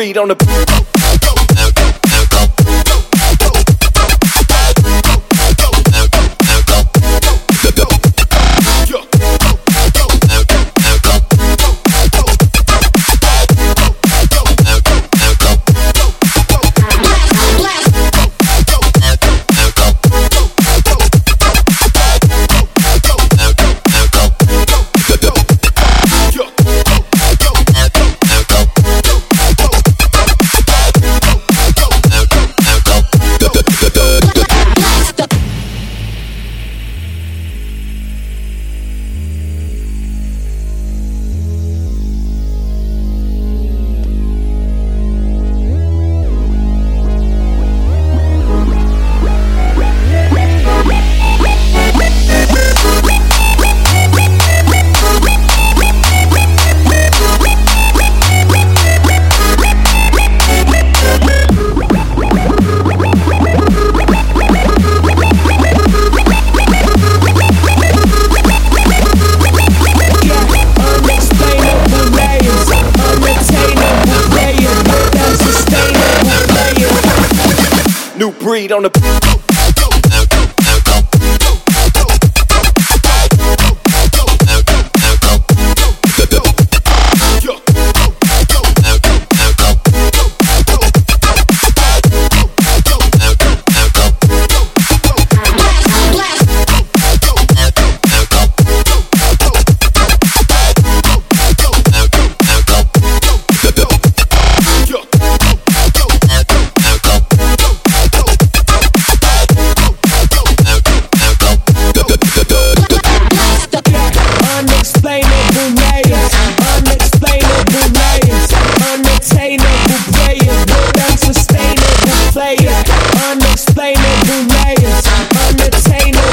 breed on the. Breed on the. I'm a tailor.